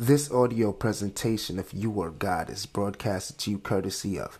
This audio presentation of You Are God is broadcast to you courtesy of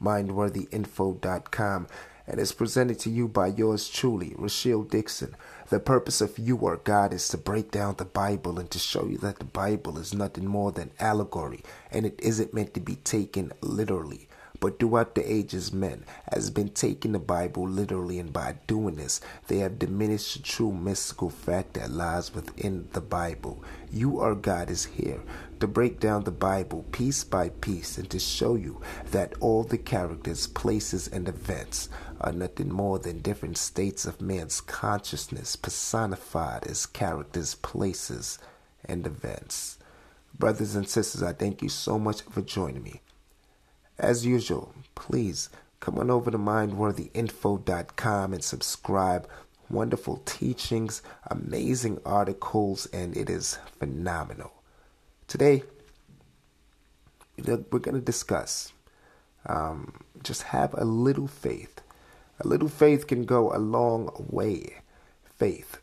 MindworthyInfo.com and is presented to you by yours truly, Rochelle Dixon. The purpose of You Are God is to break down the Bible and to show you that the Bible is nothing more than allegory and it isn't meant to be taken literally. But throughout the ages, men has been taking the Bible literally, and by doing this, they have diminished the true mystical fact that lies within the Bible. You are God is here to break down the Bible piece by piece and to show you that all the characters, places, and events are nothing more than different states of man's consciousness personified as characters, places, and events. Brothers and sisters, I thank you so much for joining me. As usual, please come on over to mindworthyinfo.com and subscribe. Wonderful teachings, amazing articles, and it is phenomenal. Today, we're going to discuss um, just have a little faith. A little faith can go a long way. Faith.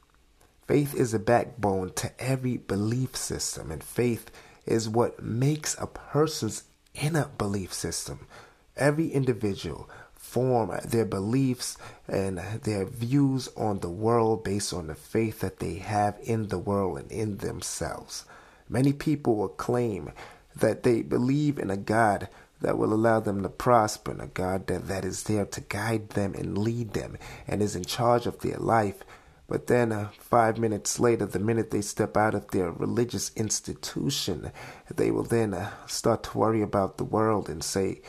Faith is a backbone to every belief system, and faith is what makes a person's inner belief system. Every individual form their beliefs and their views on the world based on the faith that they have in the world and in themselves. Many people will claim that they believe in a God that will allow them to prosper, and a God that, that is there to guide them and lead them and is in charge of their life but then, uh, five minutes later, the minute they step out of their religious institution, they will then uh, start to worry about the world and say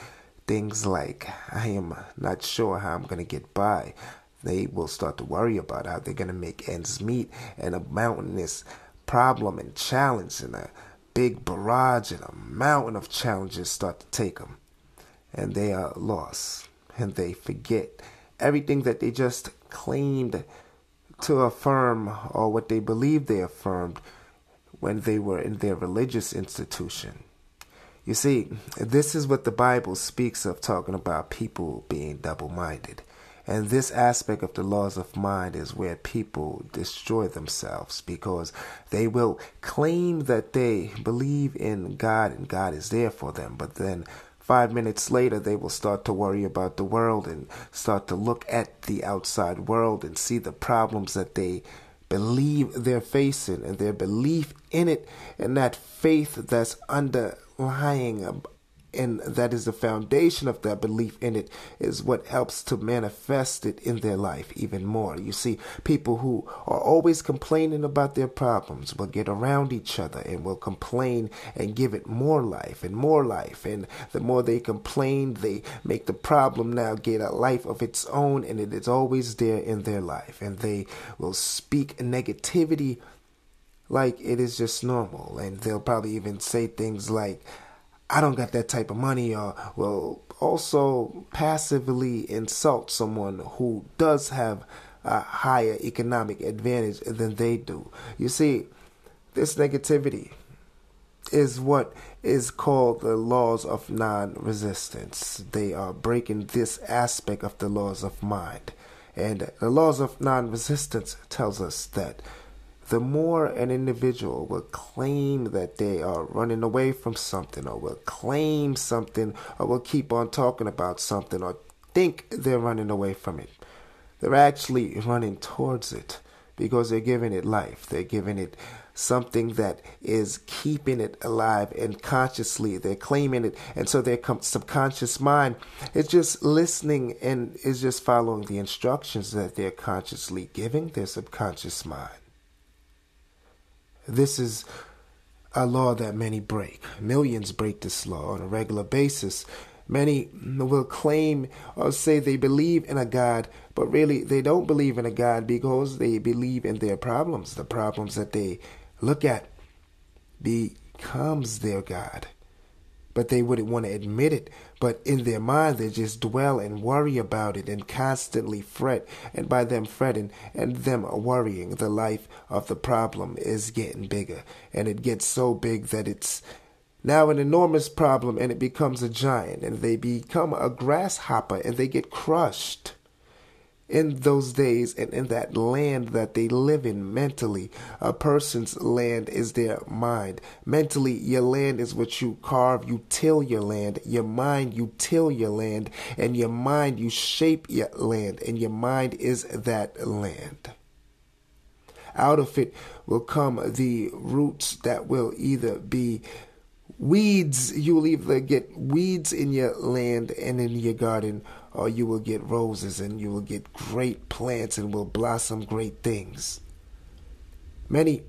things like, I am not sure how I'm going to get by. They will start to worry about how they're going to make ends meet, and a mountainous problem and challenge, and a big barrage and a mountain of challenges start to take them. And they are lost, and they forget everything that they just claimed to affirm or what they believed they affirmed when they were in their religious institution. You see, this is what the Bible speaks of talking about people being double minded. And this aspect of the laws of mind is where people destroy themselves because they will claim that they believe in God and God is there for them, but then Five minutes later, they will start to worry about the world and start to look at the outside world and see the problems that they believe they're facing and their belief in it and that faith that's underlying and that is the foundation of that belief in it is what helps to manifest it in their life even more. You see, people who are always complaining about their problems will get around each other and will complain and give it more life and more life. And the more they complain, they make the problem now get a life of its own and it is always there in their life. And they will speak negativity like it is just normal. And they'll probably even say things like, I don't got that type of money, or will also passively insult someone who does have a higher economic advantage than they do. You see, this negativity is what is called the laws of non resistance. They are breaking this aspect of the laws of mind. And the laws of non resistance tells us that the more an individual will claim that they are running away from something or will claim something or will keep on talking about something or think they're running away from it, they're actually running towards it because they're giving it life. They're giving it something that is keeping it alive and consciously they're claiming it. And so their subconscious mind is just listening and is just following the instructions that they're consciously giving their subconscious mind. This is a law that many break. Millions break this law on a regular basis. Many will claim or say they believe in a God, but really they don't believe in a God because they believe in their problems. The problems that they look at becomes their God but they wouldn't want to admit it. But in their mind, they just dwell and worry about it and constantly fret. And by them fretting and them worrying, the life of the problem is getting bigger. And it gets so big that it's now an enormous problem and it becomes a giant. And they become a grasshopper and they get crushed. In those days and in that land that they live in mentally. A person's land is their mind. Mentally, your land is what you carve, you till your land. Your mind, you till your land. And your mind, you shape your land. And your mind is that land. Out of it will come the roots that will either be weeds. You will either get weeds in your land and in your garden, or you will get roses and you will get great plants and will blossom great things. Many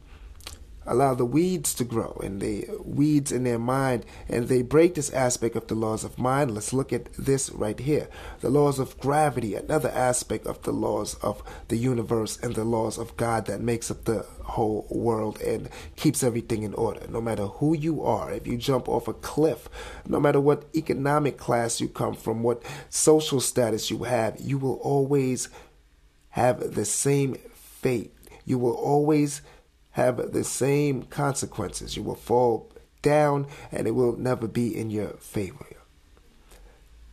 allow the weeds to grow and the weeds in their mind and they break this aspect of the laws of mind. Let's look at this right here. The laws of gravity another aspect of the laws of the universe and the laws of god that makes up the whole world and keeps everything in order. No matter who you are if you jump off a cliff no matter what economic class you come from what social status you have you will always have the same fate. You will always have the same consequences. You will fall down and it will never be in your favor.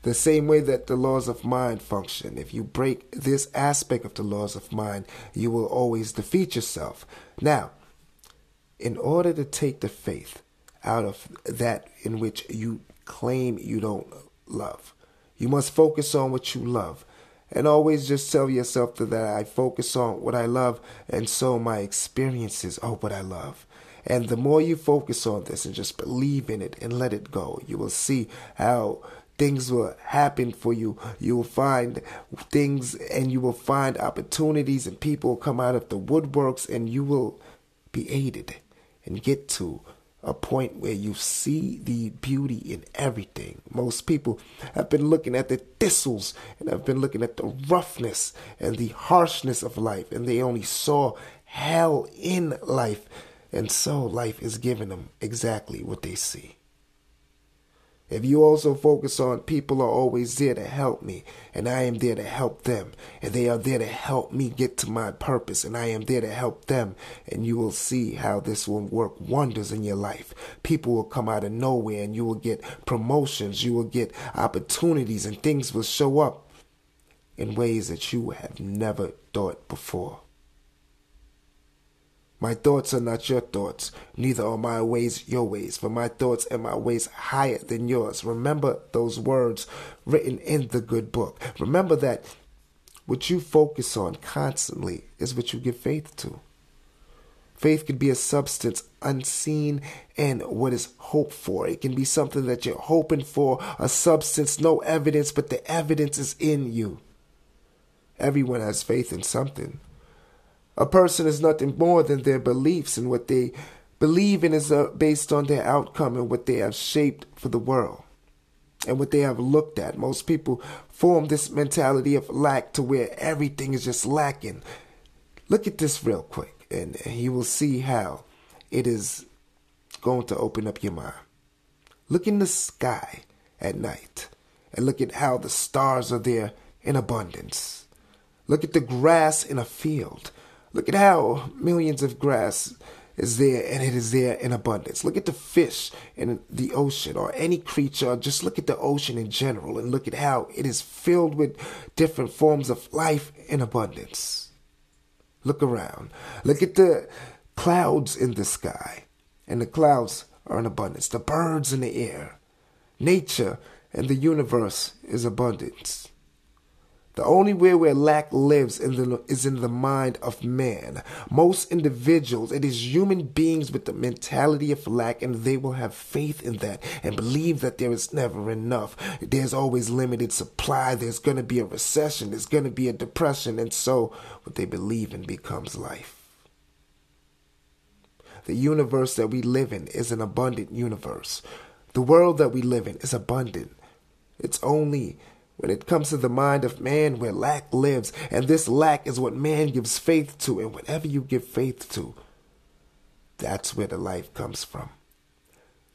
The same way that the laws of mind function. If you break this aspect of the laws of mind, you will always defeat yourself. Now, in order to take the faith out of that in which you claim you don't love, you must focus on what you love and always just tell yourself that I focus on what I love, and so my experiences are what I love. And the more you focus on this and just believe in it and let it go, you will see how things will happen for you. You will find things and you will find opportunities, and people will come out of the woodworks, and you will be aided and get to a point where you see the beauty in everything. Most people have been looking at the thistles and have been looking at the roughness and the harshness of life, and they only saw hell in life. And so life is giving them exactly what they see. If you also focus on people are always there to help me, and I am there to help them, and they are there to help me get to my purpose, and I am there to help them, and you will see how this will work wonders in your life. People will come out of nowhere, and you will get promotions, you will get opportunities, and things will show up in ways that you have never thought before. My thoughts are not your thoughts, neither are my ways your ways, for my thoughts and my ways higher than yours. Remember those words written in the good book. Remember that what you focus on constantly is what you give faith to. Faith can be a substance unseen and what is hoped for. It can be something that you're hoping for, a substance, no evidence, but the evidence is in you. Everyone has faith in something. A person is nothing more than their beliefs, and what they believe in is uh, based on their outcome and what they have shaped for the world and what they have looked at. Most people form this mentality of lack to where everything is just lacking. Look at this real quick, and you will see how it is going to open up your mind. Look in the sky at night and look at how the stars are there in abundance. Look at the grass in a field Look at how millions of grass is there and it is there in abundance. Look at the fish in the ocean or any creature, just look at the ocean in general and look at how it is filled with different forms of life in abundance. Look around. Look at the clouds in the sky, and the clouds are in abundance. The birds in the air. Nature and the universe is abundance. The only way where lack lives is in the mind of man. Most individuals, it is human beings with the mentality of lack, and they will have faith in that and believe that there is never enough. There's always limited supply. There's going to be a recession. There's going to be a depression. And so what they believe in becomes life. The universe that we live in is an abundant universe. The world that we live in is abundant. It's only when it comes to the mind of man where lack lives, and this lack is what man gives faith to, and whatever you give faith to, that's where the life comes from.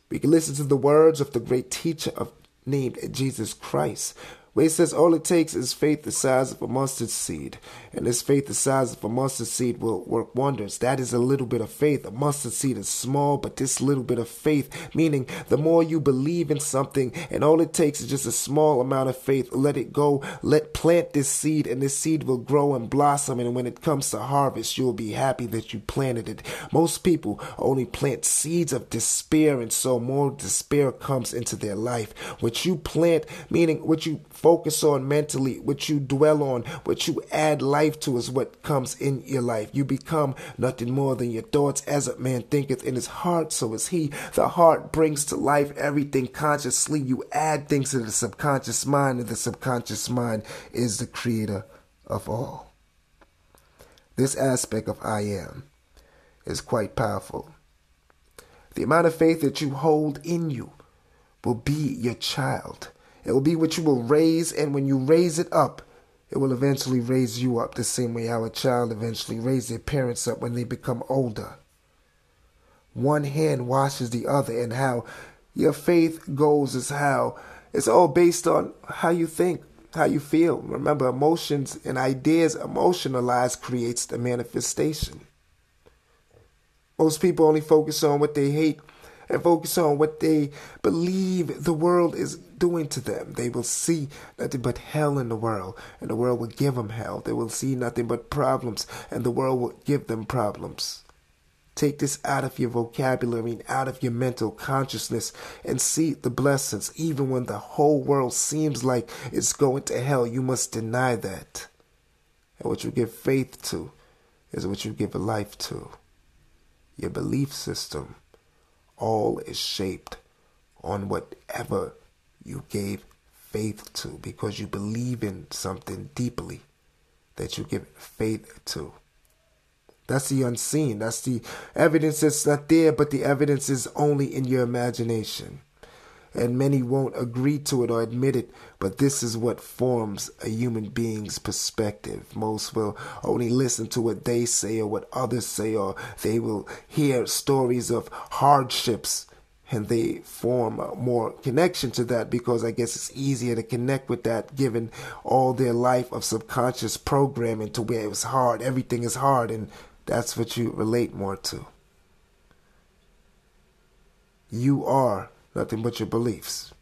We can listen to the words of the great teacher of named Jesus Christ, he says all it takes is faith the size of a mustard seed. And this faith the size of a mustard seed will work wonders. That is a little bit of faith. A mustard seed is small, but this little bit of faith, meaning the more you believe in something, and all it takes is just a small amount of faith, let it go, let plant this seed, and this seed will grow and blossom. And when it comes to harvest, you'll be happy that you planted it. Most people only plant seeds of despair, and so more despair comes into their life. What you plant, meaning what you focus on mentally, what you dwell on, what you add life to is what comes in your life. You become nothing more than your thoughts. As a man thinketh in his heart, so is he. The heart brings to life everything consciously. You add things to the subconscious mind, and the subconscious mind is the creator of all. This aspect of I am is quite powerful. The amount of faith that you hold in you will be your child. It will be what you will raise, and when you raise it up, it will eventually raise you up the same way how a child eventually raises their parents up when they become older. One hand washes the other, and how your faith goes is how it's all based on how you think, how you feel. Remember, emotions and ideas emotionalized creates the manifestation. Most people only focus on what they hate and focus on what they believe the world is doing to them. They will see nothing but hell in the world, and the world will give them hell. They will see nothing but problems, and the world will give them problems. Take this out of your vocabulary and out of your mental consciousness and see the blessings. Even when the whole world seems like it's going to hell, you must deny that. And what you give faith to is what you give life to. Your belief system all is shaped on whatever you gave faith to because you believe in something deeply that you give faith to. That's the unseen. That's the evidence that's not there, but the evidence is only in your imagination. And many won't agree to it or admit it, but this is what forms a human being's perspective. Most will only listen to what they say or what others say, or they will hear stories of hardships and they form more connection to that because I guess it's easier to connect with that given all their life of subconscious programming to where it was hard, everything is hard, and that's what you relate more to. You are nothing but your beliefs.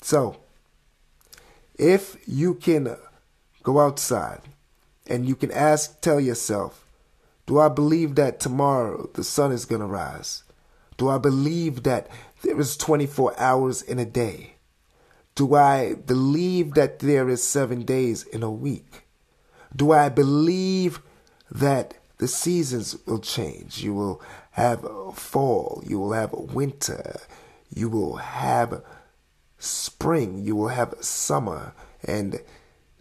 So, if you can go outside and you can ask, tell yourself, do I believe that tomorrow the sun is going to rise? Do I believe that there is 24 hours in a day? Do I believe that there is seven days in a week? Do I believe that the seasons will change? You will have fall, you will have winter, you will have spring, you will have summer. And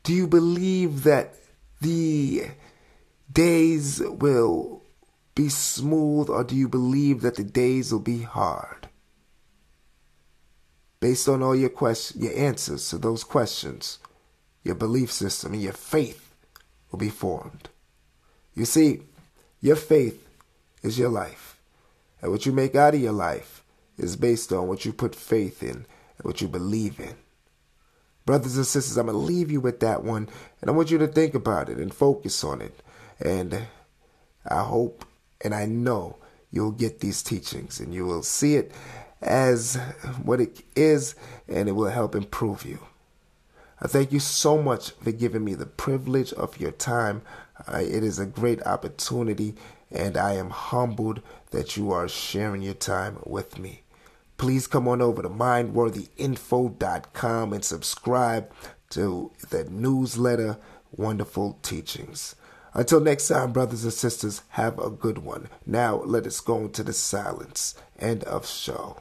do you believe that the days will be smooth, or do you believe that the days will be hard? Based on all your questions, your answers to those questions, your belief system and your faith will be formed. You see, your faith is your life. And what you make out of your life is based on what you put faith in and what you believe in. Brothers and sisters, I'm going to leave you with that one. And I want you to think about it and focus on it. And I hope and I know you'll get these teachings and you will see it as what it is and it will help improve you. I thank you so much for giving me the privilege of your time. Uh, it is a great opportunity and I am humbled that you are sharing your time with me. Please come on over to mindworthyinfo.com and subscribe to the newsletter Wonderful Teachings. Until next time, brothers and sisters, have a good one. Now let us go into the silence. End of show.